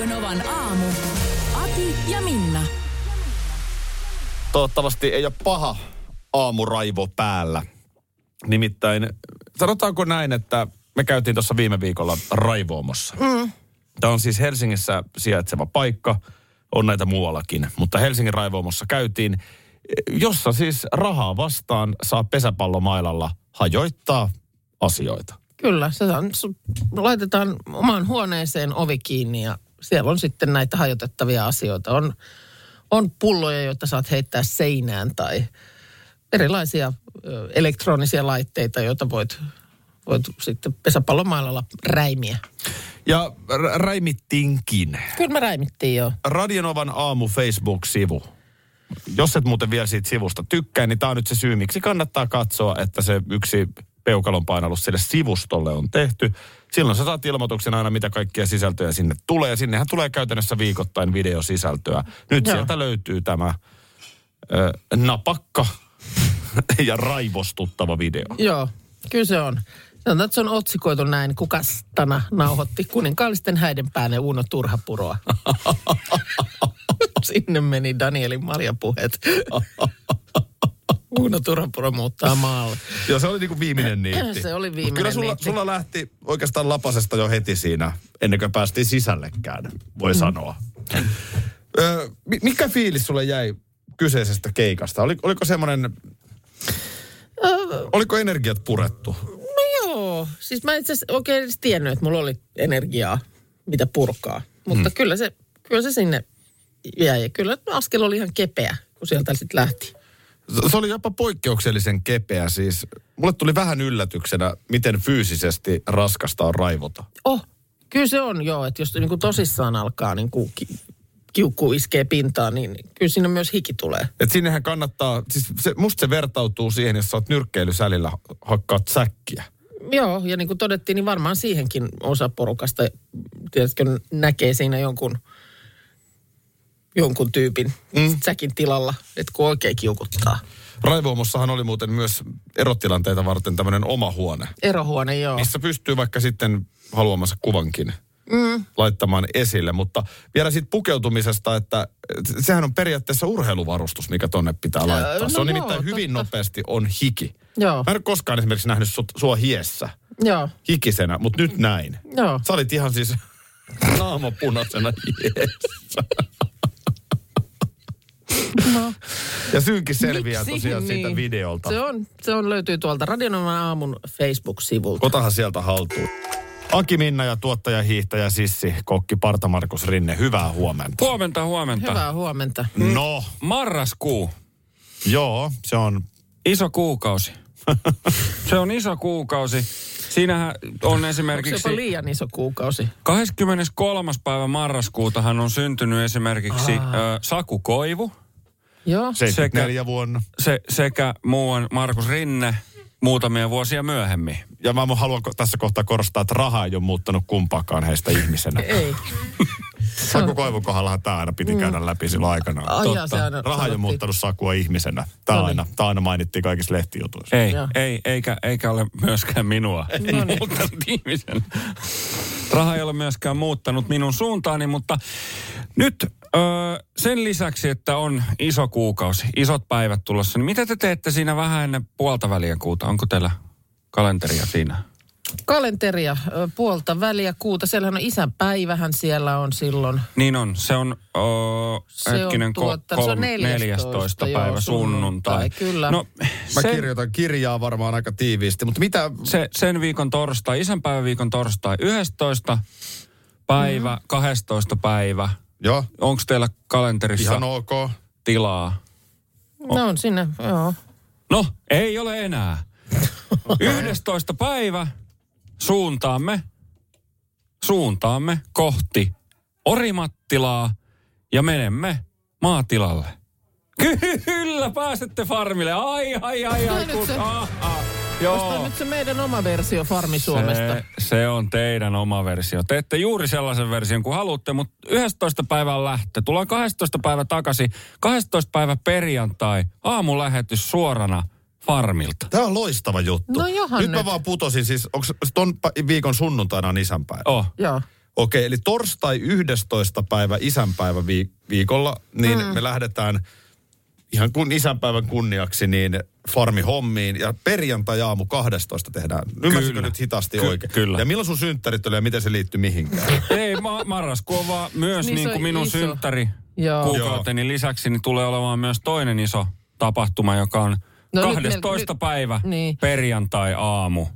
Radio Novan aamu. Ati ja Minna. Toivottavasti ei ole paha aamuraivo päällä. Nimittäin, sanotaanko näin, että me käytiin tuossa viime viikolla raivoomossa. Mm. Tämä on siis Helsingissä sijaitseva paikka, on näitä muuallakin, mutta Helsingin raivoomossa käytiin, jossa siis rahaa vastaan saa pesäpallomailalla hajoittaa asioita. Kyllä, se on, laitetaan omaan huoneeseen ovi kiinni ja siellä on sitten näitä hajotettavia asioita. On, on pulloja, joita saat heittää seinään tai erilaisia elektronisia laitteita, joita voit, voit sitten pesäpallomailalla räimiä. Ja räimittiinkin. Kyllä me räimittiin jo. Radionovan aamu Facebook-sivu. Jos et muuten vielä siitä sivusta tykkää, niin tämä on nyt se syy, miksi kannattaa katsoa, että se yksi peukalon painallus sille sivustolle on tehty. Silloin sä saat ilmoituksen aina, mitä kaikkia sisältöjä sinne tulee. Sinnehän tulee käytännössä viikoittain videosisältöä. Nyt Joo. sieltä löytyy tämä ö, napakka ja raivostuttava video. Joo, kyllä se on. Sanotaan, että se on otsikoitu näin, kuka Stana nauhoitti kuninkaallisten häiden päälle Uno Turhapuroa. Sinne meni Danielin marjapuheet. Uno Turhapuro muuttaa maalle. Joo, se oli niinku viimeinen niitti. Se oli Mut viimeinen Kyllä sulla, niitti. sulla lähti oikeastaan lapasesta jo heti siinä, ennen kuin päästiin sisällekään, voi mm. sanoa. Ö, mi- mikä fiilis sulle jäi kyseisestä keikasta? Oli, oliko semmoinen, oliko energiat purettu? No joo, siis mä itse asiassa oikein edes tiennyt, että mulla oli energiaa, mitä purkaa. Mutta hmm. kyllä, se, kyllä se sinne jäi. Ja kyllä askel oli ihan kepeä, kun sieltä sitten lähti. Se oli jopa poikkeuksellisen kepeä siis. Mulle tuli vähän yllätyksenä, miten fyysisesti raskasta on raivota. Oh, kyllä se on joo, että jos niin kuin tosissaan alkaa niin kuin ki- kiukku iskee pintaan, niin kyllä siinä myös hiki tulee. Et sinnehän kannattaa, siis se, musta se vertautuu siihen, jos sä oot nyrkkeilysälillä hakkaat säkkiä. Joo, ja niin kuin todettiin, niin varmaan siihenkin osa porukasta, tiedätkö, näkee siinä jonkun, jonkun tyypin mm. säkin tilalla, että kun oikein kiukuttaa. Raivoomossahan oli muuten myös erotilanteita varten tämmöinen oma huone, Erohuone, joo. missä pystyy vaikka sitten haluamansa kuvankin mm. laittamaan esille. Mutta vielä siitä pukeutumisesta, että sehän on periaatteessa urheiluvarustus, mikä tonne pitää laittaa. no se on joo, nimittäin hyvin totta. nopeasti on hiki. Joo, Mä en ole koskaan esimerkiksi nähnyt sut, sua hiessä joo, hikisenä, mutta nyt näin. joo. Sä olit ihan siis naamapunaisena hiessä. No, Ja syynkin selviää miksi tosiaan siitä niin? videolta. Se on, se on löytyy tuolta Radionovan aamun Facebook-sivulta. Otahan sieltä haltuun. Aki Minna ja tuottaja, hiihtäjä, sissi, kokki Parta Markus Rinne, hyvää huomenta. Huomenta, huomenta. Hyvää huomenta. No, Marraskuu. joo, se on, Iso kuukausi. Se on iso kuukausi. Siinähän on Onko esimerkiksi... se jopa liian iso kuukausi? 23. päivä marraskuutahan on syntynyt esimerkiksi ö, Saku Koivu Joo. 74 vuonna. se, sekä muuan Markus Rinne muutamia vuosia myöhemmin. Ja mä haluan tässä kohtaa korostaa, että raha ei ole muuttanut kumpaakaan heistä ihmisenä. Ei. Saku Koivun kohdallahan tämä aina piti käydä läpi silloin aikanaan. Ai jaa, se aina Raha ei ole muuttanut Sakua ihmisenä. Tämä No niin. aina, tämä aina mainittiin kaikissa lehtijutuissa. Ei, Joo. ei eikä, eikä ole myöskään minua No niin. muuttanut ihmisen. Raha ei ole myöskään muuttanut minun suuntaani, mutta nyt ö, sen lisäksi, että on iso kuukausi, isot päivät tulossa, niin mitä te teette siinä vähän ennen puolta väliä kuuta? Onko teillä kalenteria siinä? Kalenteria, puolta väliä kuuta. Siellähän on isän päivähän siellä on silloin. Niin on, se on o, Se on hetkinen tuota- ko, se on kolm- 14, 14. joo, päivä sunnuntai. sunnuntai, kyllä. No, Mä sen, kirjoitan kirjaa varmaan aika tiiviisti, mutta mitä... se, sen viikon torstai, isänpäiväviikon torstai 11. päivä, Mm. 12. päivä. Joo, Onko teillä kalenterissa ihan ok. tilaa? No on sinne, joo. No, ei ole enää. 11. päivä suuntaamme suuntaamme kohti Orimattilaa ja menemme maatilalle. Kyllä, pääsette farmille. Ai, ai, ai, ai. Kun, ah, ah. Onko Joo. nyt se meidän oma versio Farmi Suomesta? Se, se on teidän oma versio. Teette juuri sellaisen version kuin haluatte, mutta 11. päivän lähtö. Tullaan 12. päivä takaisin. 12. päivä perjantai. Aamulähetys suorana farmilta. Tämä on loistava juttu. No johan nyt mä nyt. vaan putosin, siis onko ton viikon sunnuntaina on isänpäivä? Oh. Joo. Okei, eli torstai 11. päivä isänpäivä vi- viikolla, niin mm. me lähdetään ihan kun isänpäivän kunniaksi niin farmi hommiin ja perjantai aamu 12 tehdään. Ymmärsinkö Kyllä. nyt hitaasti Ky- oikein? kyllä. Ja milloin sun synttärit oli ja miten se liittyy mihinkään? Ei, ma- marraskuu on vaan myös Niin niin, kuin minun iso. synttäri Joo. kuukauteni lisäksi, niin tulee olemaan myös toinen iso tapahtuma, joka on No no, nyt 12. me- nyt- päivä niin. perjantai-aamu.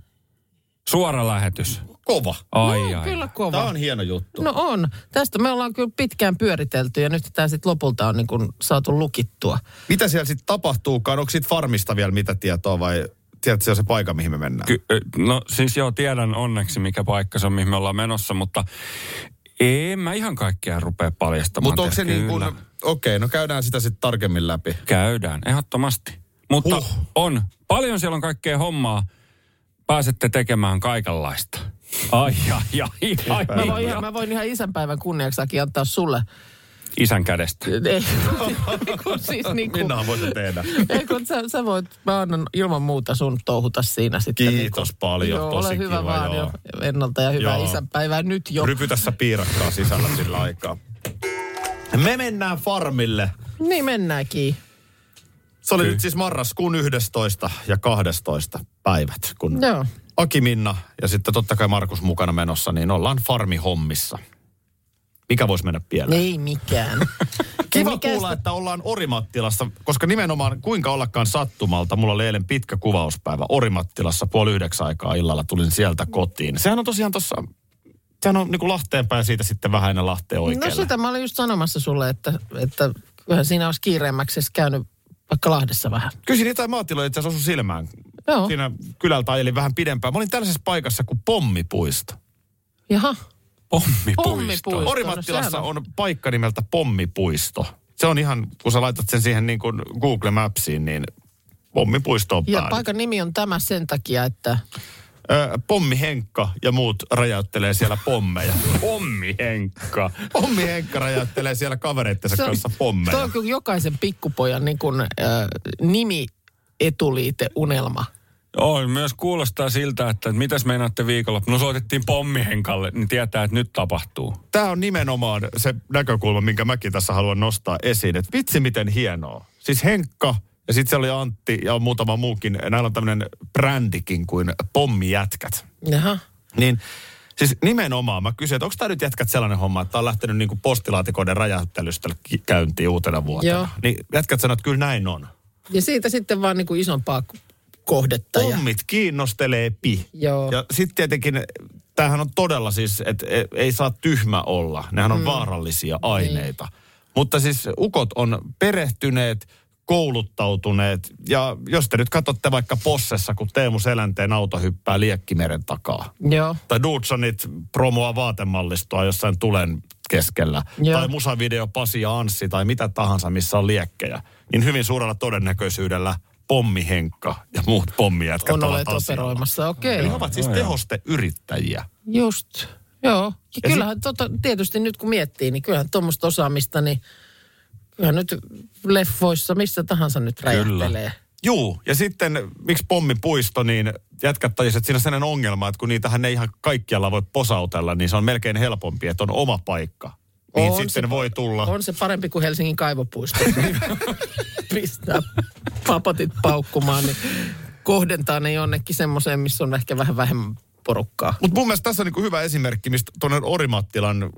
Suora lähetys. Kova. Ai, no, ai. kyllä kova. Tämä on hieno juttu. No on. Tästä me ollaan kyllä pitkään pyöritelty ja nyt tämä sitten lopulta on niin kuin saatu lukittua. Mitä siellä sitten tapahtuukaan? Onko siitä farmista vielä mitä tietoa vai tiedätkö se on se paikka, mihin me mennään? Ky- no siis joo, tiedän onneksi mikä paikka se on, mihin me ollaan menossa, mutta en mä ihan kaikkea rupea paljastamaan. Mutta onko se teille, niin kuin, kyllä. okei, no käydään sitä sitten tarkemmin läpi. Käydään, ehdottomasti. Mutta Huh. on, paljon siellä on kaikkea hommaa. Pääsette tekemään kaikenlaista. Ai, ai, ai, ai, Mä voin, ai, ihan, mä voin ihan isänpäivän kunniaksakin antaa sulle. Isän kädestä. Ei, kun siis niin kuin, Minnahan voi se tehdä. ei, kun sä, sä voit, mä annan ilman muuta sun touhuta siinä sitten. Kiitos niin paljon, joo, tosi ole hyvä kiva, vaan joo. jo ennalta ja hyvää Joo. isänpäivää nyt jo. Rypytä sä piirakkaa sisällä sillä aikaa. Me mennään farmille. Niin mennäänkin. Se oli nyt siis marraskuun 11 ja 12 päivät, kun Joo. Aki Minna ja sitten totta kai Markus mukana menossa, niin ollaan farmihommissa. Mikä voisi mennä pieleen? Ei mikään. Kiva Mikä kuulla, sitä- että ollaan Orimattilassa, koska nimenomaan kuinka ollakaan sattumalta. Mulla oli eilen pitkä kuvauspäivä Orimattilassa puoli yhdeksän aikaa illalla. Tulin sieltä kotiin. Sehän on tosiaan tuossa, sehän on niin kuin Lahteen päin siitä sitten vähän ennen Lahteen No oikealle. sitä mä olin just sanomassa sulle, että, että kyllähän siinä olisi kiireemmäksi käynyt vaikka Lahdessa vähän. Kyllä siinä jotain maatiloja itse asiassa osui silmään. Joo. Siinä kylältä ajelin vähän pidempään. Mä olin tällaisessa paikassa kuin Pommipuisto. Jaha. Pommipuisto. Pommipuisto. Orimattilassa sehän on- on paikka nimeltä Pommipuisto. Se on ihan, kun sä laitat sen siihen niin kuin Google Mapsiin, niin Pommipuisto on Ja paikan nimi on tämä sen takia, että Ö, Pommi Henkka ja muut räjäyttelee siellä pommeja. Pommi Henkka. Pommi Henkka räjäyttelee siellä kavereittensa on, kanssa pommeja. on kyllä jokaisen pikkupojan niin kuin, äh, nimi etuliite unelma. Joo, myös kuulostaa siltä, että mitäs meinaatte viikolla. No soitettiin pommihenkalle, niin tietää, että nyt tapahtuu. Tämä on nimenomaan se näkökulma, minkä mäkin tässä haluan nostaa esiin. Että vitsi miten hienoa. Siis Henkka ja sitten siellä oli Antti ja on muutama muukin. Näillä on tämmöinen brändikin kuin Pommijätkät. Jaha. Niin siis nimenomaan mä kysyin, että onko tämä nyt jätkät sellainen homma, että on lähtenyt niinku postilaatikoiden räjäyttelystä ki- käyntiin uutena vuotena. Joo. Niin jätkät sanoivat, että kyllä näin on. Ja siitä sitten vaan niin kuin isompaa kohdetta. Ja, Pommit kiinnostelee pi. Joo. Ja sitten tietenkin, tämähän on todella siis, että e- ei saa tyhmä olla. Nehän on mm. vaarallisia aineita. Mutta siis ukot on perehtyneet, kouluttautuneet. Ja jos te nyt katsotte vaikka Possessa, kun Teemu Selänteen auto hyppää Liekkimeren takaa. Joo. Tai Dudsonit promoa vaatemallistoa jossain tulen keskellä. Joo. Tai musavideo Pasi ja Anssi tai mitä tahansa, missä on liekkejä. Niin hyvin suurella todennäköisyydellä pommihenkka ja muut pommijätkät On ovat olet operoimassa, okei. He ovat siis tehosteyrittäjiä. Just, joo. Ja, Ja kyllähän tota, tietysti nyt kun miettii, niin kyllähän tuommoista osaamista, niin kyllähän nyt leffoissa missä tahansa nyt räjähtelee. Juu, ja sitten miksi pommipuisto, niin jätkät tajisivat, että siinä on sellainen ongelma, että kun niitähän ei ihan kaikkialla voi posautella, niin se on melkein helpompi, että on oma paikka. Niin On sitten se- voi tulla. On se parempi kuin Helsingin kaivopuisto. Pistää papatit paukkumaan, niin kohdentaa ne jonnekin semmoiseen, missä on ehkä vähän vähemmän porukkaa. Mutta mun mielestä tässä on niinku hyvä esimerkki, mistä tuonne Orimattilan,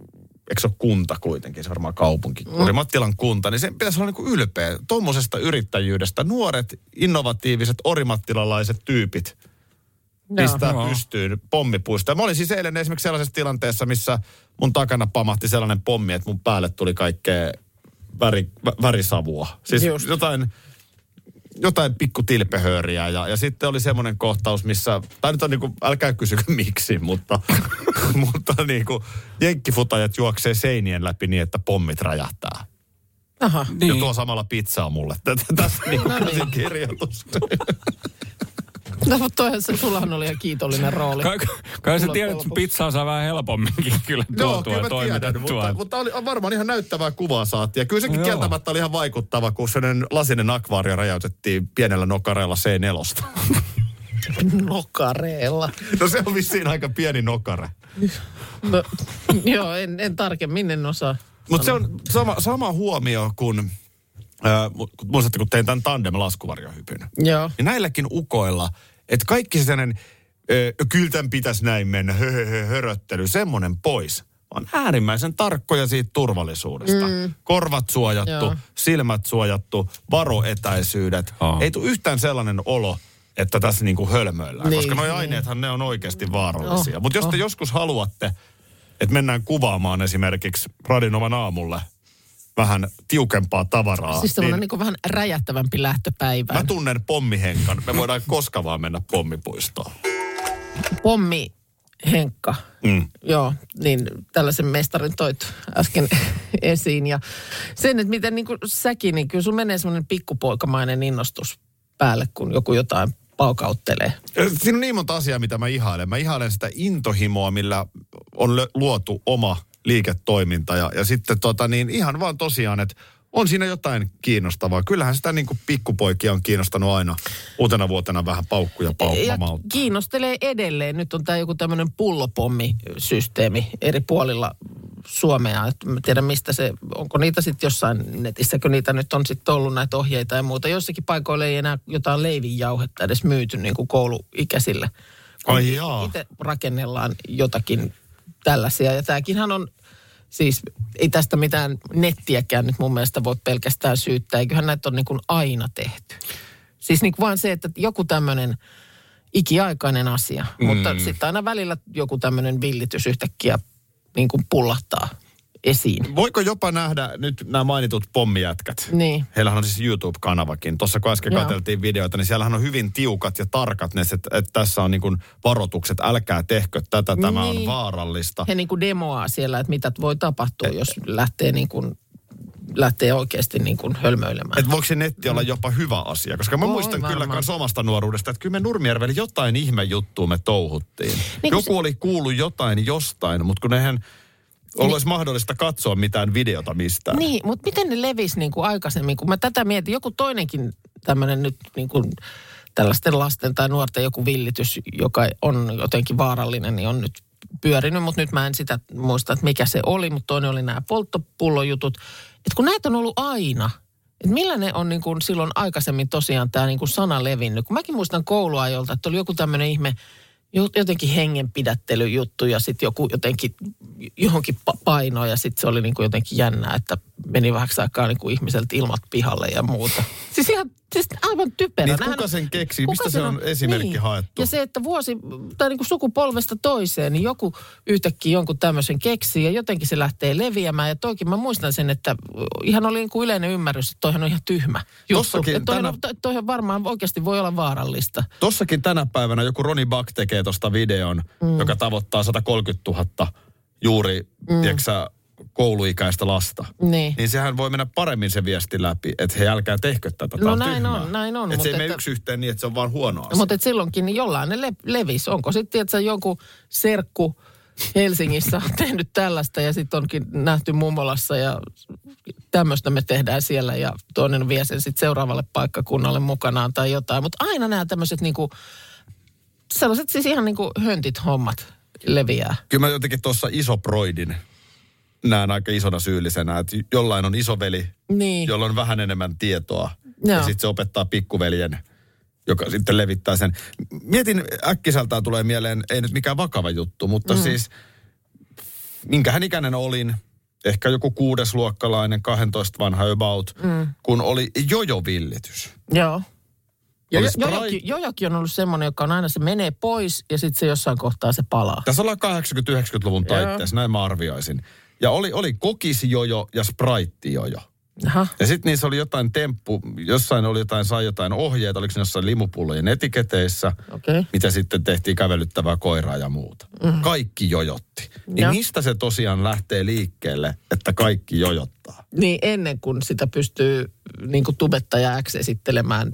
eikö se ole kunta kuitenkin, se varmaan kaupunki, mm. Orimattilan kunta, niin se pitäisi olla niinku ylpeä tuommoisesta yrittäjyydestä. Nuoret, innovatiiviset orimattilalaiset tyypit pistää Joo. pystyyn pommipuista. Mä olin siis eilen esimerkiksi sellaisessa tilanteessa, missä mun takana pamahti sellainen pommi, että mun päälle tuli kaikkea väri, vä, värisavua. Siis Just. jotain jotain pikku tilpehööriä ja, ja sitten oli semmoinen kohtaus, missä, tai nyt on niinku, älkää kysykö miksi, mutta, mutta niinku, jenkkifutajat juoksee seinien läpi niin, että pommit räjähtää. Aha. Niin. Ja tuo samalla pizzaa mulle. Tätä- Tässä niinku No niin. kirjoitus. No, mutta toihan se, sullahan oli ihan kiitollinen rooli. Kai, kai sä tiedät, että pizzaa saa vähän helpomminkin kyllä tuotua kyllä ja mä tiedän, toimitettua. mutta, mutta oli varmaan ihan näyttävää kuvaa saatiin. Ja kyllä sekin Joo. kieltämättä oli ihan vaikuttava, kun sellainen lasinen akvaario räjäytettiin pienellä nokareella C4. Nokareella. No se on vissiin aika pieni nokare. No, joo, en, en tarkemmin, en osaa. Mutta se on sama, sama huomio kuin, äh, mu- muistatte kun tein tämän tandem-laskuvarjohypyn. Joo. Niin näilläkin ukoilla, että kaikki sellainen, äh, kyllä tämän pitäisi näin mennä, hö, hö, hö, höröttely, semmoinen pois. On äärimmäisen tarkkoja siitä turvallisuudesta. Mm. Korvat suojattu, Joo. silmät suojattu, varoetäisyydet. Aa. Ei tule yhtään sellainen olo, että tässä niinku hölmöillään. Niin, koska nuo niin. aineethan ne on oikeasti vaarallisia. Oh, Mutta jos te oh. joskus haluatte, että mennään kuvaamaan esimerkiksi Radinovan aamulle vähän tiukempaa tavaraa, Siis niin, niin vähän räjähtävämpi lähtöpäivä. mä tunnen pommihenkan. Me voidaan koska vaan mennä pommipuistoon. Pommi Henkka. Mm. Joo, niin tällaisen mestarin toit äsken esiin. Ja sen, että miten niin kuin säkin, niin kyllä sun menee semmoinen pikkupoikamainen innostus päälle, kun joku jotain paukauttelee. Siinä on niin monta asiaa, mitä mä ihailen. Mä ihailen sitä intohimoa, millä on luotu oma liiketoiminta. Ja, ja sitten tota niin, ihan vaan tosiaan, että on siinä jotain kiinnostavaa. Kyllähän sitä niin kuin pikkupoikia on kiinnostanut aina uutena vuotena vähän paukkuja Ja paukkamautta. kiinnostelee edelleen. Nyt on tämä joku tämmöinen pullopommisysteemi eri puolilla Suomea. Et mä tiedän mistä se, onko niitä sitten jossain netissäkö niitä nyt on sitten ollut näitä ohjeita ja muuta. Jossakin paikoilla ei enää jotain leivinjauhetta edes myyty niin kuin kouluikäisille. Ai jaa. Itse rakennellaan jotakin tällaisia. Ja tämäkinhän on, siis ei tästä mitään nettiäkään nyt mun mielestä voi pelkästään syyttää. Eiköhän näitä ole niin kuin aina tehty. Siis niin vaan se, että joku tämmöinen ikiaikainen asia. Mm. Mutta sitten aina välillä joku tämmöinen villitys yhtäkkiä niin kuin pullahtaa esiin. Voiko jopa nähdä nyt nämä mainitut pommijätkät? Niin. Heillähän on siis YouTube-kanavakin. Tuossa kun äsken Joo. katseltiin videoita, niin siellähän on hyvin tiukat ja tarkat ne, että, että tässä on niin kuin varoitukset, älkää tehkö tätä, tämä on Niin. vaarallista. He niin kuin demoaa siellä, että mitä voi tapahtua, jos lähtee niin kuin, lähtee oikeasti niin kuin hölmöilemään. Että voiko se netti olla jopa hyvä asia? Koska mä Voi muistan kyllä varmaan. myös omasta nuoruudesta, että kyllä me Nurmijärvellä jotain ihme juttua me touhuttiin. Niin Joku oli kuullut jotain jostain, mutta kun eihän olisi mahdollista katsoa mitään videota mistään. Niin, mutta miten ne levisi niin kuin aikaisemmin, kun mä tätä mietin, joku toinenkin tämmöinen nyt niin kuin tällaisten lasten tai nuorten joku villitys, joka on jotenkin vaarallinen, niin on nyt pyörinyt, mutta nyt mä en sitä muista, että mikä se oli, mutta toinen oli nämä polttopullojutut. Että kun näitä on ollut aina, että millä ne on niin kuin silloin aikaisemmin tosiaan tämä niin kuin sana levinnyt. Kun mäkin muistan kouluajolta, että oli joku tämmöinen ihme, jotenkin hengenpidättelyjuttu ja sitten joku jotenkin johonkin pa- painoon ja sitten se oli niin kuin jotenkin jännää, että meni vähäksi aikaa niin kuin ihmiseltä ilmat pihalle ja muuta. Siis ihan siis aivan typerä. Niin, kuka on- sen keksi? kuka Mistä se sen on esimerkki niin. haettu? Ja se, että vuosi tai niin kuin sukupolvesta toiseen, niin joku yhtäkkiä jonkun tämmöisen keksii ja jotenkin se lähtee leviämään. Ja toikin mä muistan sen, että ihan oli niin kuin yleinen ymmärrys, että toihan on ihan tyhmä juttu. Tossakin Että toihan, tänä- on, to- toihan varmaan oikeasti voi olla vaarallista. Tossakin tänä päivänä joku Roni Buck tekee tuosta videon, mm. joka tavoittaa 130 000 juuri, mm. tiedätkö kouluikäistä lasta. Niin. Niin sehän voi mennä paremmin se viesti läpi, että he älkää tehkö tätä. No näin tyhmää. on, näin on, Että se ei että- yksi yhteen niin, että se on vaan huono asia. Mutta silloinkin niin jollain ne le- levisi. Onko sitten, että jonkun serkku Helsingissä on tehnyt tällaista ja sitten onkin nähty mummolassa ja tämmöistä me tehdään siellä ja toinen vie sen sitten seuraavalle paikkakunnalle mukanaan tai jotain. Mutta aina nämä tämmöiset niinku, sellaiset siis ihan niinku höntit hommat leviää. Kyllä mä jotenkin tuossa isoproidin näen aika isona syyllisenä, että jollain on isoveli, Niin. jolla on vähän enemmän tietoa. Joo. Ja sitten se opettaa pikkuveljen, joka sitten levittää sen. Mietin, äkkiseltään tulee mieleen, ei nyt mikään vakava juttu, mutta mm. siis minkähän ikäinen olin, ehkä joku kuudesluokkalainen, 12 vanha about, mm. kun oli jojovillitys. Joo. Jo, Sprite- jojokin, jojokin on ollut semmoinen, joka on aina se menee pois ja sitten se jossain kohtaa se palaa. Tässä ollaan 80-90-luvun taitteessa, näin mä arvioisin. Ja oli, oli kokisjojo ja spritejojo. Aha. Ja sitten niissä oli jotain temppu, jossain oli jotain, sai jotain ohjeita, oliko jossain limupullojen etiketeissä, Okei. mitä sitten tehtiin kävelyttävää koiraa ja muuta. Mm. Kaikki jojotti. Niin Joo. mistä se tosiaan lähtee liikkeelle, että kaikki jojottaa? Niin ennen kuin sitä pystyy niin kuin tubettaja X esittelemään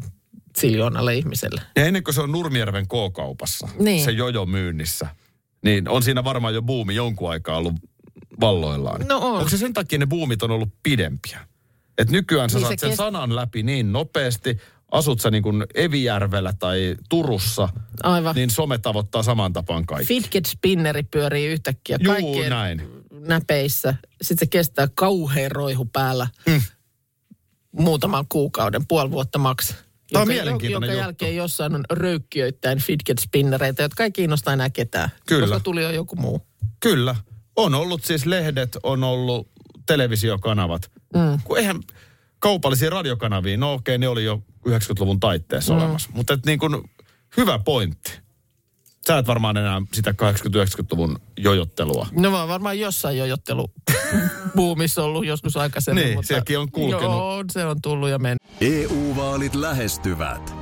siljoonalle ihmiselle. Ja ennen kuin se on Nurmijärven K-kaupassa, Niin. se jojo myynnissä, niin on siinä varmaan jo buumi jonkun aikaa ollut valloillaan. No on. Onko se sen takia ne buumit on ollut pidempiä? Et nykyään sä Niin saat se sen kest- sanan läpi niin nopeasti, asut sä niin kuin Evijärvellä tai Turussa, Aivan. niin some tavoittaa saman tapaan kaikki. Fidget spinneri pyörii yhtäkkiä Juu, kaikkien näin. näpeissä. Sitten se kestää kauhean roihu päällä Mm. muutaman kuukauden, puoli vuotta maks. Tämä on Jonka- mielenkiintoinen Jonka juttu. jälkeen jossain on röykkiöittäin fidget spinnereitä, jotka ei kiinnosta enää ketään. Kyllä. Koska tuli jo joku muu. Kyllä. On ollut siis lehdet, on ollut televisiokanavat. Mm. Kun eihän kaupallisia radiokanavia, no okei, ne oli jo 90-luvun taitteessa mm. olemassa. Mutta et niin kuin, hyvä pointti. Sä et varmaan enää sitä 80-90-luvun jojottelua. No mä oon varmaan jossain jojottelu buumissa ollut joskus aikaisemmin. Niin, mutta sielläkin on kulkenut. Joo, se on tullut ja mennyt. EU-vaalit lähestyvät.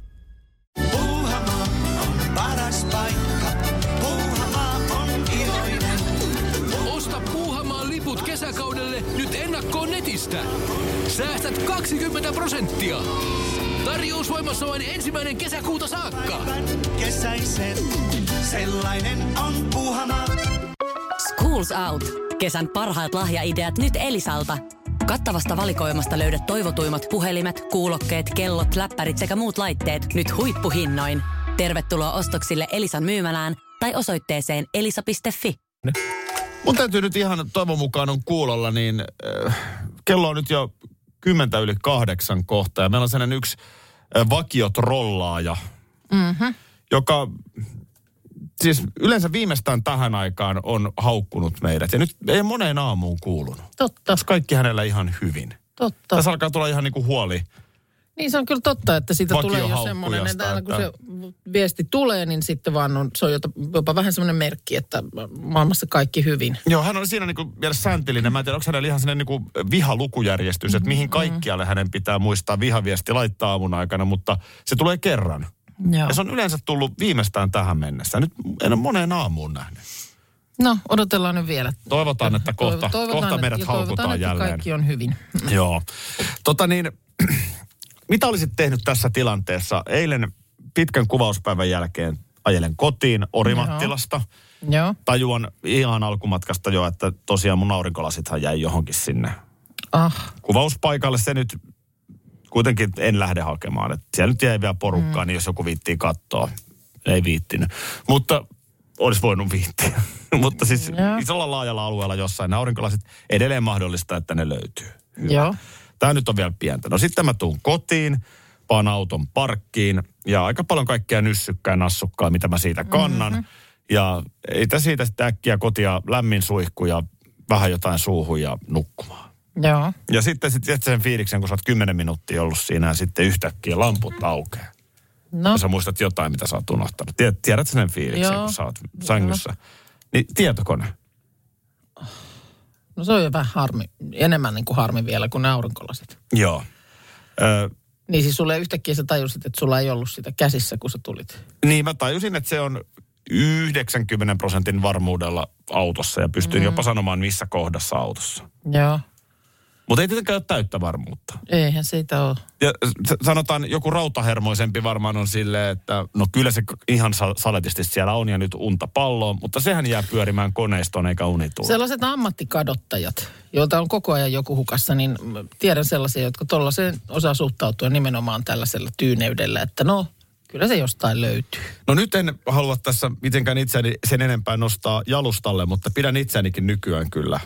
Netistä. Säästät 20 prosenttia. Tarjous voimassa vain ensimmäinen kesäkuuta saakka. Kesäisen. Sellainen on Puuhamaa. Schools Out. Kesän parhaat lahjaideat nyt Elisalta. Kattavasta valikoimasta löydät toivotuimmat puhelimet, kuulokkeet, kellot, läppärit sekä muut laitteet nyt huippuhinnoin. Tervetuloa ostoksille Elisan myymälään tai osoitteeseen elisa.fi. Mun täytyy nyt ihan toivon mukaan on kuulolla, niin äh, kello on nyt jo kymmentä yli kahdeksan kohta ja meillä on sellainen yksi vakiotrollaaja, mm-hmm. joka siis yleensä viimeistään tähän aikaan on haukkunut meidät. Ja nyt ei moneen aamuun kuulunut. Totta, Olisi kaikki hänellä ihan hyvin. totta. Tässä alkaa tulla ihan niinku huoli. Niin se on kyllä totta, että siitä tulee jo semmoinen, että aina kun se viesti tulee, niin sitten vaan on, se on jopa, jopa vähän semmoinen merkki, että maailmassa kaikki hyvin. Joo, hän on siinä niinku vielä säntillinen. Mä en tiedä, onko hänellä ihan sellainen niinku vihalukujärjestys, että mihin kaikkialle hänen pitää muistaa vihaviesti laittaa aamun aikana, mutta se tulee kerran. Joo. Ja se on yleensä tullut viimeistään tähän mennessä. Nyt en ole moneen aamuun nähnyt. No, odotellaan nyt vielä. Toivotaan, että kohta, Toivo- toivotaan, kohta meidät ja toivotaan, haukutaan että jälleen. kaikki on hyvin. Joo. Tota niin, mitä olisit tehnyt tässä tilanteessa? Eilen pitkän kuvauspäivän jälkeen ajelen kotiin Orimattilasta. Joo. Tajuan ihan alkumatkasta jo, että tosiaan mun aurinkolasithan jäi johonkin sinne Ah, kuvauspaikalle. Se nyt kuitenkin en lähde hakemaan. Et siellä nyt jäi vielä porukkaa, mm. niin jos joku viittii katsoa. Ei viittinyt. Mutta olisi voinut viittiä. Mutta siis Joo. isolla laajalla alueella jossain ne aurinkolasit edelleen mahdollista, että ne löytyy. joo. Tämä nyt on vielä pientä. No sitten mä tuun kotiin, paan auton parkkiin ja aika paljon kaikkea nyssykkää nassukkaa, mitä mä siitä kannan. Mm-hmm. Ja ei siitä sitten äkkiä kotia lämmin suihku ja vähän jotain suuhun ja nukkumaan. Joo. Ja sitten sit sen fiiliksen, kun sä oot kymmenen minuuttia ollut siinä ja sitten yhtäkkiä lamput aukeaa. No, Ja sä muistat jotain, mitä sä oot unohtanut. Tiedät, tiedät sen fiiliksen, Joo. kun sä oot sängyssä. Niin tietokone. No se on jo vähän harmi, enemmän niin kuin harmi vielä kuin ne aurinkolasit. Joo. Ö, Niin siis sulle yhtäkkiä sä tajusit, että sulla ei ollut sitä käsissä, kun sä tulit. Niin mä tajusin, että se on 90 prosentin varmuudella autossa ja pystyin mm. jopa sanomaan missä kohdassa autossa. Joo. Mutta ei tietenkään ole täyttä varmuutta. Eihän siitä ole. Ja sanotaan, joku rautahermoisempi varmaan on silleen, että no kyllä se ihan sa- saletisti siellä on ja nyt unta palloon, mutta sehän jää pyörimään koneistoon eikä uni tule. Sellaiset ammattikadottajat, joilta on koko ajan joku hukassa, niin tiedän sellaisia, jotka tuollaiseen osaa suhtautua nimenomaan tällaisella tyyneydellä, että no, kyllä se jostain löytyy. No nyt en halua tässä mitenkään itseäni sen enempää nostaa jalustalle, mutta pidän itseänikin nykyään kyllä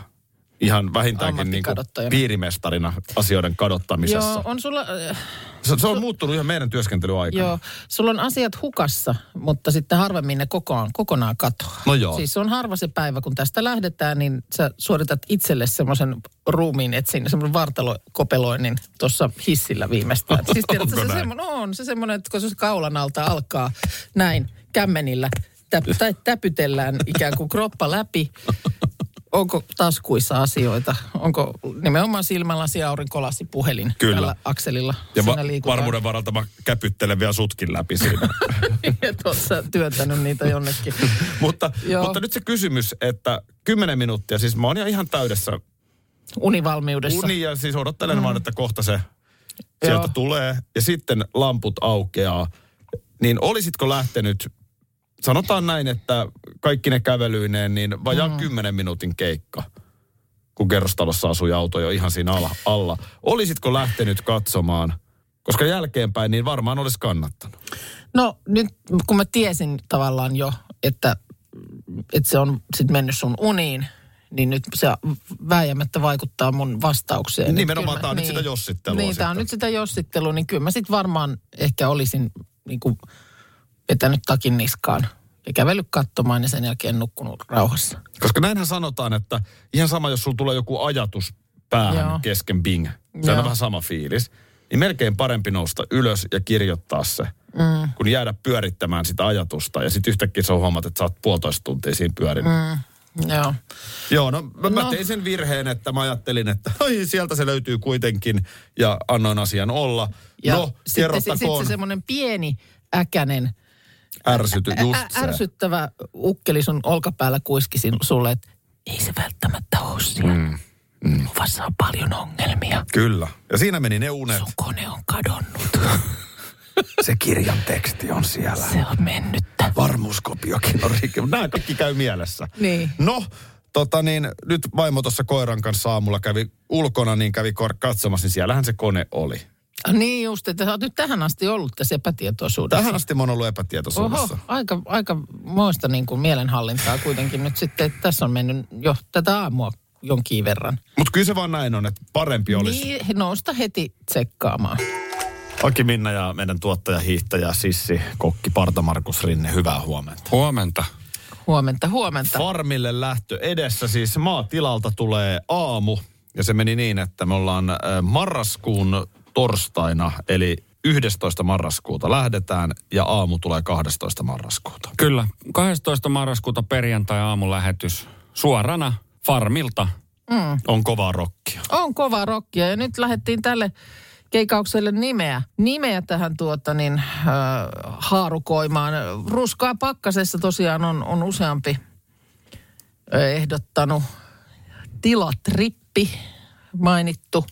ihan vähintäänkin niin kuin piirimestarina asioiden kadottamisessa. Joo, on sulla, äh, Se, se on muuttunut ihan meidän työskentelyaikana. Joo, sulla on asiat hukassa, mutta sitten harvemmin ne kokonaan, kokonaan katoaa. No joo. Siis on harva se päivä, kun tästä lähdetään, niin sä suoritat itselle semmoisen ruumiin etsin, semmoisen vartalokopeloinnin tuossa hissillä viimeistään. Siis tiedätkö, Onko se, semmoinen, on se semmoinen, että kun se kaulan alta alkaa näin kämmenillä, täp, tai täpytellään ikään kuin kroppa läpi. Onko taskuissa asioita? Onko nimenomaan silmälasi, aurinkolasi, puhelin Kyllä. tällä akselilla? Ja va- varmuuden varalta mä käpyttelen vielä sutkin läpi siinä. Et sä työntänyt niitä jonnekin. mutta, Joo. mutta nyt se kysymys, että 10 minuuttia, siis mä oon ihan täydessä Univalmiudessa. uni ja siis odottelen mm. vaan, että kohta se sieltä Joo. tulee ja sitten lamput aukeaa. Niin olisitko lähtenyt, sanotaan näin, että kaikki ne kävelyineen, niin vajaan mm. 10 minuutin keikka, kun kerrostalossa asui auto jo ihan siinä alla. alla. Olisitko lähtenyt katsomaan, koska jälkeenpäin niin varmaan olisi kannattanut. No nyt kun mä tiesin tavallaan jo, että, että se on sitten mennyt sun uniin, niin nyt se vääjäämättä vaikuttaa mun vastaukseen. Nimenomaan tää on nyt niin, sitä jossittelua Niin, tämä on nyt sitä jossittelua, niin kyllä mä sitten varmaan ehkä olisin niin kuin vetänyt takin niskaan ja kävellyt katsomaan ja sen jälkeen nukkunut rauhassa. Koska näinhän sanotaan, että ihan sama, jos sulla tulee joku ajatus päähän Joo. kesken bing. Se on vähän sama fiilis. Niin melkein parempi nousta ylös ja kirjoittaa se, mm. kun jäädä pyörittämään sitä ajatusta. Ja sitten yhtäkkiä sä huomaat, että sä oot puolitoista tuntia siinä pyörinyt. Mm. Joo. Joo, no mä, mä No. tein sen virheen, että mä ajattelin, että ai, sieltä se löytyy kuitenkin. Ja annoin asian olla. Ja no, sitten, sitten kerrottakoon se semmoinen pieni äkänen ärsyty, just Ä- se. ärsyttävä ukkeli sun olkapäällä kuiski sulle, että ei se välttämättä ole siellä. Mm. Mm. Luvassa on paljon ongelmia. Kyllä. Ja siinä meni ne unet. Sun kone on kadonnut. Se kirjan teksti on siellä. Se on mennyttä. Varmuuskopiokin on rikki. Nämä kaikki käy mielessä. Niin. No, tota niin, nyt vaimo tuossa koiran kanssa aamulla kävi ulkona, niin kävi katsomassa, niin siellähän se kone oli. Niin just, että sä oot nyt tähän asti ollut tässä epätietoisuudessa. Tähän asti mä oon ollut epätietoisuudessa. Oho, aika, aika moista niin kuin mielenhallintaa kuitenkin nyt sitten, että tässä on mennyt jo tätä aamua jonkin verran. Mutta kyllä se vaan näin on, että parempi olisi. Niin, nousta heti tsekkaamaan. Aki Minna ja meidän tuottaja, hiihtäjä, Sissi, kokki, Parta Markus Rinne, hyvää huomenta. Huomenta. Huomenta, huomenta. Farmille lähtö edessä, siis maatilalta tulee aamu. Ja se meni niin, että me ollaan äh, marraskuun torstaina, eli 11. marraskuuta lähdetään ja aamu tulee 12. marraskuuta. Kyllä, 12. marraskuuta perjantai aamulähetys suorana farmilta. On kovaa rokkia. On kova rokkia ja nyt lähdettiin tälle keikaukselle nimeä, nimeä tähän tuota niin, äh, haarukoimaan. Ruskaa pakkasessa tosiaan on, on useampi ehdottanut tilatrippi mainittu.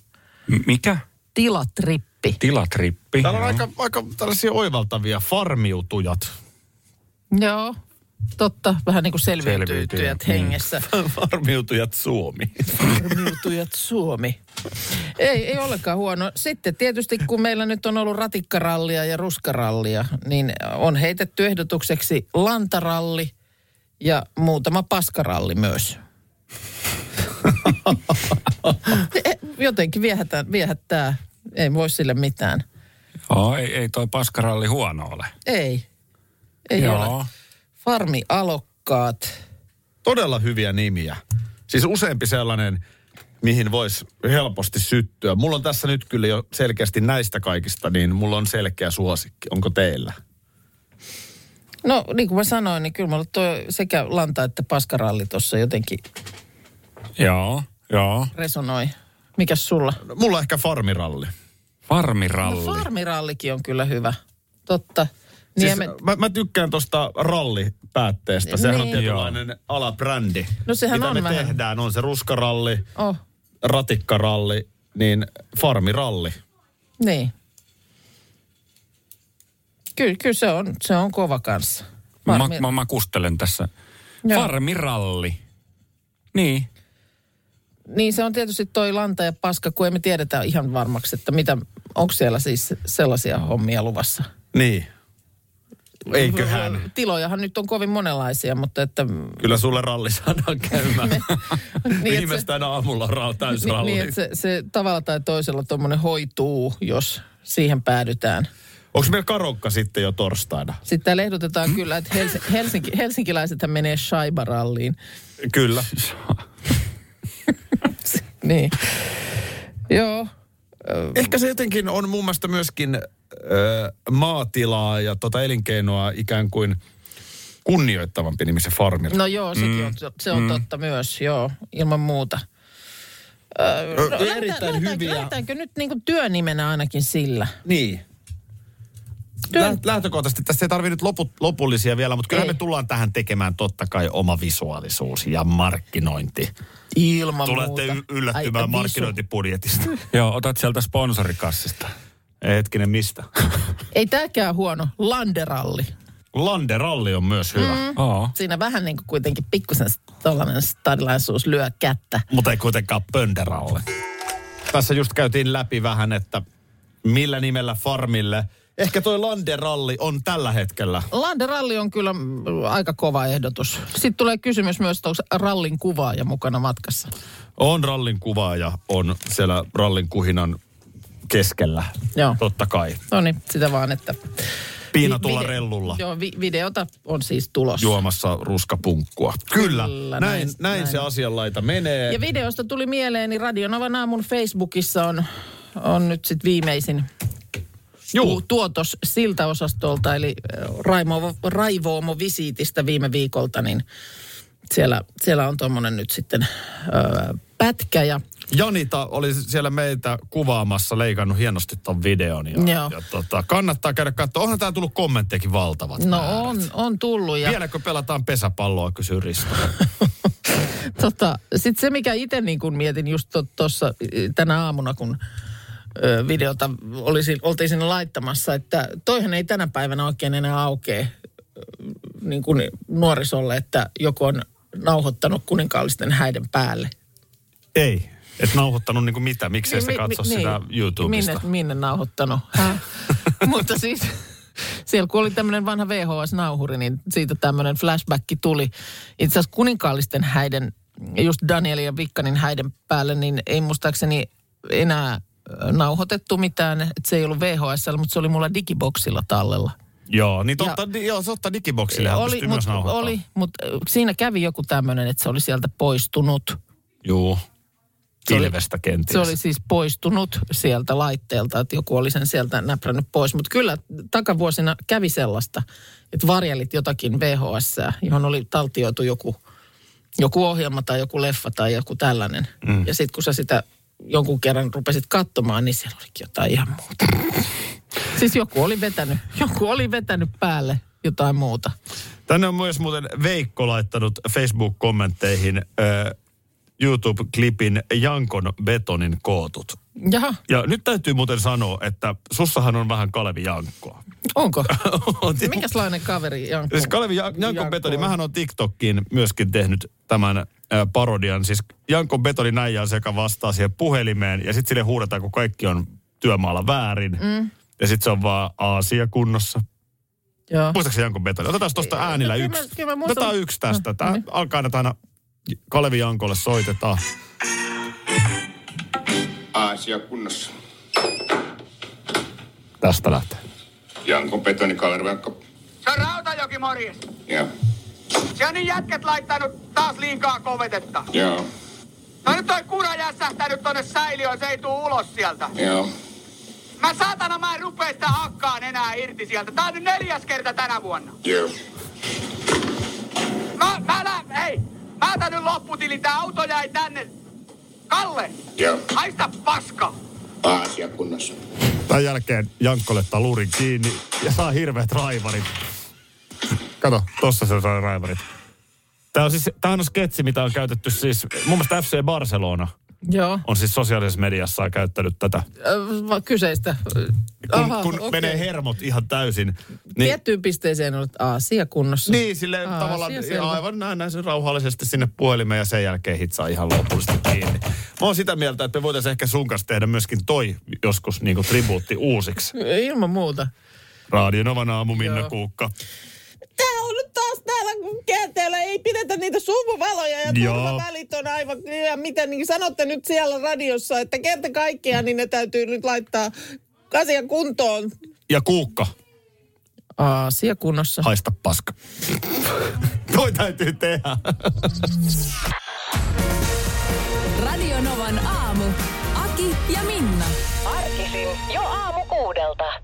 M- mikä? Tilatrippi. Tilatrippi. Täällä on aika, aika tällaisia oivaltavia farmiutujat. Joo, totta. Vähän niin kuin selviytyjät Selviytyjät, hengessä. Farmiutujat Suomi. Farmiutujat Suomi. Ei, ei ollenkaan huono. Sitten tietysti kun meillä nyt on ollut ratikkarallia ja ruskarallia, niin on heitetty ehdotukseksi lantaralli ja muutama paskaralli myös. Jotenkin viehättää, viehättää. Ei voi sille mitään. Joo, ei, ei toi paskaralli huono ole. Ei. Ei Joo. ole. Farmialokkaat. Todella hyviä nimiä. Siis useampi sellainen, mihin voisi helposti syttyä. Mulla on tässä nyt kyllä jo selkeästi näistä kaikista, niin mulla on selkeä suosikki. Onko teillä? No niin kuin mä sanoin, niin kyllä mulla toi sekä lanta että paskaralli tuossa jotenkin Joo, joo. resonoi. Mikäs sulla? No, mulla on ehkä farmiralli. Farmiralli. No farmirallikin on kyllä hyvä. Totta. Niin Siis, me, mä, mä tykkään tuosta rallipäätteestä. Sehän on Niin. tietynlainen alabrändi. No sehän Mitä on me vähän. tehdään, on se ruskaralli, oh, ratikkaralli, niin farmiralli. niin. Kyllä, kyllä se, on, se on kova kanssa. Mä, Farmi- mä, mä kustelen tässä. Joo. Farmiralli. Niin. Niin se on tietysti toi lanta ja paska, kun emme tiedetä ihan varmaksi, että mitä, onko siellä siis sellaisia hommia luvassa. Niin. Eiköhän. Tilojahan nyt on kovin monenlaisia, mutta että... Kyllä sulle ralli saadaan käymään. niin, että se- Viimeistään aamulla on ra- täysralli. Niin että se, se tavalla tai toisella tuommoinen hoituu, jos siihen päädytään. Onko meillä karokka sitten jo torstaina? Sitten täällä ehdotetaan kyllä, että Hels- Helsinki, helsinkiläisethän menee Shaibaralliin. Kyllä. Niin. Joo. Ehkä se jotenkin on mun mielestä myöskin ö, maatilaa ja tota elinkeinoa ikään kuin kunnioittavampi nimi se farmilla. No joo, sekin mm. on, se on mm. totta myös, joo, ilman muuta. Öö, Ö, no, erittäin lähdetäänkö- hyviä. Lähdetäänkö nyt niin työnimenä ainakin sillä? Niin. Työ- Lä- Lähtökohtaisesti tässä ei tarvitse nyt lopu, lopullisia vielä, mutta kyllä me tullaan tähän tekemään totta kai oma visuaalisuus ja markkinointi. Ilman Tulette muuta. y- yllättymään Ai, markkinointibudjetista. Joo, otat sieltä sponsorikassista. Ei, Hetkinen, mistä? Ei tääkään huono. Landeralli. Landeralli on myös hyvä, mm. Siinä vähän niin kuin kuitenkin pikkusen tällainen stadilaisuus lyö kättä. mutta ei kuitenkaan pönderalle. Tässä just käytiin läpi vähän, että millä nimellä farmille. Ehkä toi Landeralli on tällä hetkellä. Landeralli on kyllä mm, aika kova ehdotus. Sitten tulee kysymys myös, että onko rallin kuvaaja mukana matkassa. On rallin kuvaaja, on siellä rallin kuhinan keskellä. Joo. Totta kai. No niin, sitä vaan, että... Piinatulla Vi- vide- rellulla. Joo, vi- videota on siis tulossa. juomassa ruskapunkkua. Kyllä, Kyllä, näin, näin, näin- se asianlaita menee. Ja videosta tuli mieleen, niin Radionovan aamun Facebookissa on, on nyt sitten viimeisin Juu. tu- tuotos siltä osastolta, eli Raimo, Raivoomo visiitistä viime viikolta, niin siellä, siellä on tuommoinen nyt sitten ö, pätkä ja Janita oli siellä meitä kuvaamassa, leikannut hienosti ton videon. Ja, Joo. ja tota, kannattaa käydä katsoa. Onhan täällä tullut kommenttejakin valtavat no määrät. on, on tullut. Ja, Vieläkö pelataan pesäpalloa, kysyy Risto. tota, Sitten se, mikä itse niin kuin mietin just tuossa tänä aamuna, kun videota olisi, oltiin sinne laittamassa, että toihan ei tänä päivänä oikein enää aukee niin kuin nuorisolle, että joku on nauhoittanut kuninkaallisten häiden päälle. Ei. Et nauhoittanut niinku mitä? Miksei Niin, se mi- katso mi- sitä niin. YouTubesta? Minne, minne nauhoittanut? Mutta siis siellä kun oli tämmöinen vanha VHS-nauhuri, niin siitä tämmöinen flashback tuli. Itse asiassa kuninkaallisten häiden, just Danielin ja Vikkanin häiden päälle, niin ei muistaakseni enää nauhoitettu mitään. Että se ei ollut VHS, mutta se oli mulla digiboksilla tallella. Joo, niin totta, di, joo, totta digiboksille oli, mut, oli, mutta siinä kävi joku tämmöinen, että se oli sieltä poistunut. Juu. Se oli- Ilvestä kenties. Se oli siis poistunut sieltä laitteelta, että joku oli sen sieltä näprännyt pois. Mutta kyllä takavuosina kävi sellaista, että varjelit jotakin VHS, johon oli taltioitu joku, joku ohjelma tai joku leffa tai joku tällainen. Mm. Ja sitten kun sä sitä jonkun kerran rupesit katsomaan, niin siellä olikin jotain ihan muuta. siis joku oli vetänyt, joku oli vetänyt päälle jotain muuta. Tänne on myös muuten Veikko laittanut Facebook-kommentteihin ö, YouTube-klipin Jankon betonin kootut. Jaha, Ja nyt täytyy muuten sanoa, että sussahan on vähän Kalevi Jankkoa. onko? Mikäslainen kaveri Jankko? Siis Kalevi Jan- Jankon Jankko betoni, on? mähän on TikTokkiin myöskin tehnyt tämän parodian. Siis Jankon betoni näijää se, joka vastaa siihen puhelimeen ja sitten sille huudetaan, kun kaikki on työmaalla väärin. Mm. Ja sitten se on vaan Aasia kunnossa. Joo. Muistaakseni Jankon betoni? Otetaan tuosta äänillä kyllä yksi. kyllä mä muistan. Otetaan yksi tästä. No, Tämä niin. alkaa nyt aina Kalevi Jankolle soitetaan. Aasia kunnossa. Tästä lähtee. Janko Betoni Kalervankko. Se on Rautajoki morjes. Joo. Se on niin jätket laittanut taas liikaa kovetetta. Joo. No nyt toi kura jässähtänyt tonne säiliöön, se ei tuu ulos sieltä. Joo. Mä saatana mä en rupee sitä hakkaan enää irti sieltä. Tää on nyt neljäs kerta tänä vuonna. Joo. Mä, mä lä... Hei! Mä otan nyt lopputili, tää auto jäi tänne. Kalle! Joo. Haista paska! Aasia kunnossa. Tämän jälkeen Jankkolle talurin kiinni ja saa hirveät raivarit. Kato, tossa se saa raivarit. Tämä on siis, tämä on sketsi, mitä on käytetty siis, mun mielestä FC Barcelona Joo. on siis sosiaalisessa mediassa käyttänyt tätä. Va- kyseistä. Kun, Aha, kun okei. menee hermot ihan täysin. Niin. Tiettyyn pisteeseen on asia kunnossa. niin sille Aa, tavallaan asia aivan näin, näin sen rauhallisesti sinne puhelimeen ja sen jälkeen hitsaa ihan lopullisesti kiinni. Mä oon sitä mieltä, että me voitaisiin ehkä sun kanssa tehdä myöskin toi joskus niin kuin tribuutti uusiksi. Ilman muuta. Radio Novan aamu Minna Joo. Kuukka. Käänteellä, ei pidetä niitä suvuvaloja ja turvavälit on aivan, ja mitä niin sanotte nyt siellä radiossa, että kerta kaikkiaan niin ne täytyy nyt laittaa Asia kuntoon. Ja kuukka, Asia kunnossa. haista paska. Toi täytyy tehdä. Radio Novan aamu. Aki ja Minna. Arkisin jo aamu kuudelta.